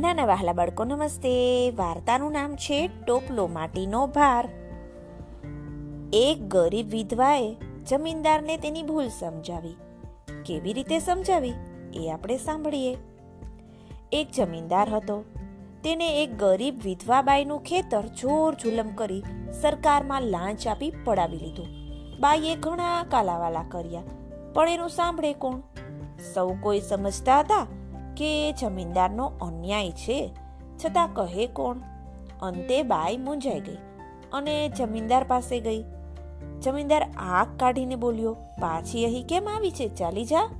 નાના વહાલા બાળકો, નમસ્તે. વાર્તાનું નામ છે ટોપલો માટીનો ભાર એક ગરીબ વિધવાએ જમીનદારને તેની ભૂલ સમજાવી. કેવી રીતે સમજાવી? એ આપણે સાંભળીએ. એક જમીનદાર હતો. તેને એક ગરીબ વિધવા બાઈનું ખેતર જોર જુલમ કરી સરકારમાં લાંચ આપી પડાવી લીધું. બાઈએ ઘણા કાલાવાલા કર્યા, પણ એનું સાંભળે કોણ? સૌ કોઈ સમજતા હતા કે જમીનદારનો અન્યાય છે? છતાં કહે કોણ? અંતે બાઈ મૂંઝાઈ ગઈ અને જમીનદાર પાસે ગઈ. જમીનદાર આગ કાઢીને બોલ્યો, પાછી અહીં કેમ આવી છે? ચાલી જા.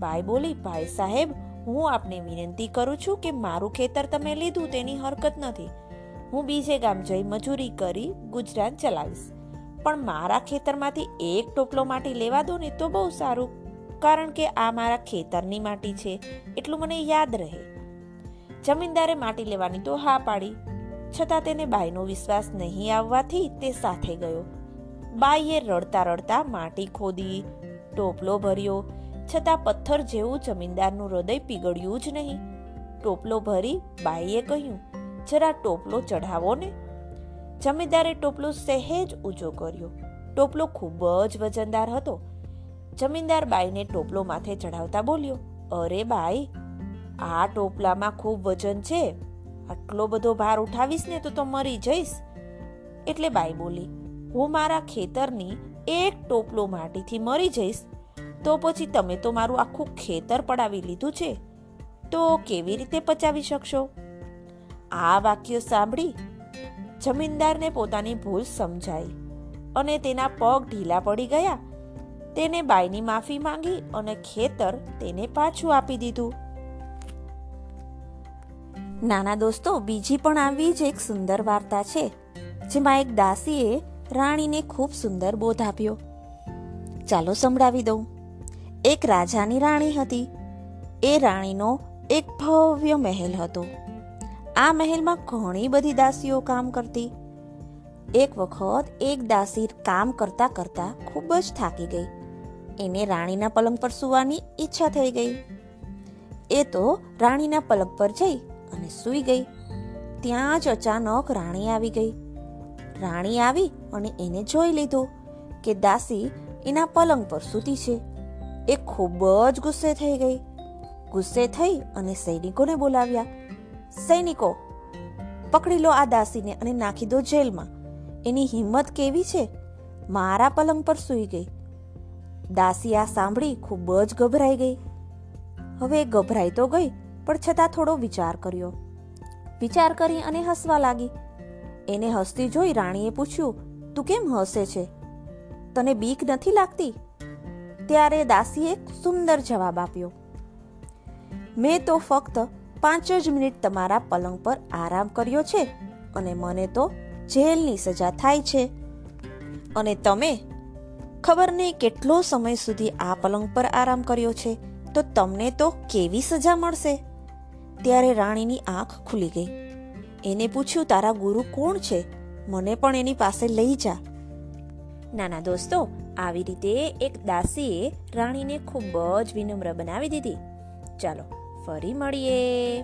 બાઈ બોલી, ભાઈ સાહેબ, હું આપને વિનંતી કરું છું કે મારું ખેતર તમે લીધું તેની હરકત નથી. હું બીજે ગામ જઈ મજૂરી કરી ગુજરાત ચલાવીશ. પણ મારા ખેતરમાંથી એક ટોપલો માટી લેવા દો ને તો બહુ સારું. કારણ કે આ મારા ખેતરની માટી છે, એટલું મને યાદ રહે. જમીનદારે માટી લેવાની તો હા પાડી, છતાં તેને બાઈનો વિશ્વાસ નહીં આવવાથી તે સાથે ગયો. બાઈએ રડતા રડતા માટી ખોદી, ટોપલો ભર્યો, છતાં પથ્થર જેવું જમીનદારનું હૃદય પીગળ્યું જ નહીં. ટોપલો ભરી બાઈએ કહ્યું, જરા ટોપલો ચઢાવો ને. જમીનદારે ટોપલો સહેજ ઊંચો કર્યો. ટોપલો ખૂબ જ વજનદાર હતો. જમીનદાર બાઈને ટોપલો માથે ચઢાવતા બોલ્યો, અરે બાઈ, આ ટોપલામાં ખૂબ વજન છે. આટલો બધો ભાર ઉઠાવીશ ને તો તો મરી જઈશ. એટલે બાઈ બોલી, હું મારા ખેતરની એક ટોપલો માટીથી મરી જઈશ. તો પછી તમે તો મારું આખું ખેતર પડાવી લીધું છે. તો કેવી રીતે પચાવી શકશો? આ વાક્ય સાંભળી જમીનદારને પોતાની ભૂલ સમજાઈ અને તેના પગ ઢીલા પડી ગયા તેને બાઈની માફી માંગી અને ખેતર તેને પાછું આપી દીધું. નાના દોસ્તો, બીજી પણ આવી જ એક સુંદર વાર્તા છે, જેમાં એક દાસીએ રાણીને ખૂબ સુંદર બોધ આપ્યો. ચાલો સંભળાવી દઉં. એક રાજાની રાણી હતી. એ રાણીનો એક ભવ્ય મહેલ હતો. આ મહેલમાં ઘણી બધી દાસીઓ કામ કરતી. એક વખત એક દાસી કામ કરતા કરતા ખૂબ જ થાકી ગઈ. એને રાણીના પલંગ પર સૂવાની ઈચ્છા થઈ ગઈ. એ તો રાણીના પલંગ પર જઈ અને સૂઈ ગઈ. ત્યાં જ અચાનક રાણી આવી ગઈ. રાણી આવી અને એને જોઈ લીધો કે દાસી એના પલંગ પર સૂતી છે. એ ખૂબ જ ગુસ્સે થઈ ગઈ. ગુસ્સે થઈ અને સૈનિકોને બોલાવ્યા. સૈનિકો, પકડી લો આ દાસીને અને નાખી દો જેલમાં. એની હિંમત કેવી છે? મારા પલંગ પર સૂઈ ગઈ. દાસી આ સાંભળી ખૂબ જ ગભરાઈ ગઈ. હવે ગભરાઈ તો ગઈ, પણ છતાં થોડો વિચાર કર્યો. વિચાર કરી અને હસવા લાગી. એને હસતી જોઈ રાણીએ પૂછ્યું, તું કેમ હસે છે? તને બીક નથી લાગતી? ત્યારે દાસીએ સુંદર જવાબ આપ્યો, મેં તો ફક્ત પાંચ જ મિનિટ તમારા પલંગ પર આરામ કર્યો છે અને મને તો જેલની સજા થાય છે. અને તમે ખબર નહીં કેટલો સમય સુધી આ પલંગ પર આરામ કર્યો છે? તો તમને તો કેવી સજા મળશે? ત્યારે રાણીની આંખ ખુલી ગઈ. એને પૂછ્યું, તારા ગુરુ કોણ છે? મને પણ એની પાસે લઈ જા. નાના દોસ્તો, આવી રીતે એક દાસીએ રાણીને ખૂબ જ વિનમ્ર બનાવી દીધી. ચાલો, ફરી મળીએ.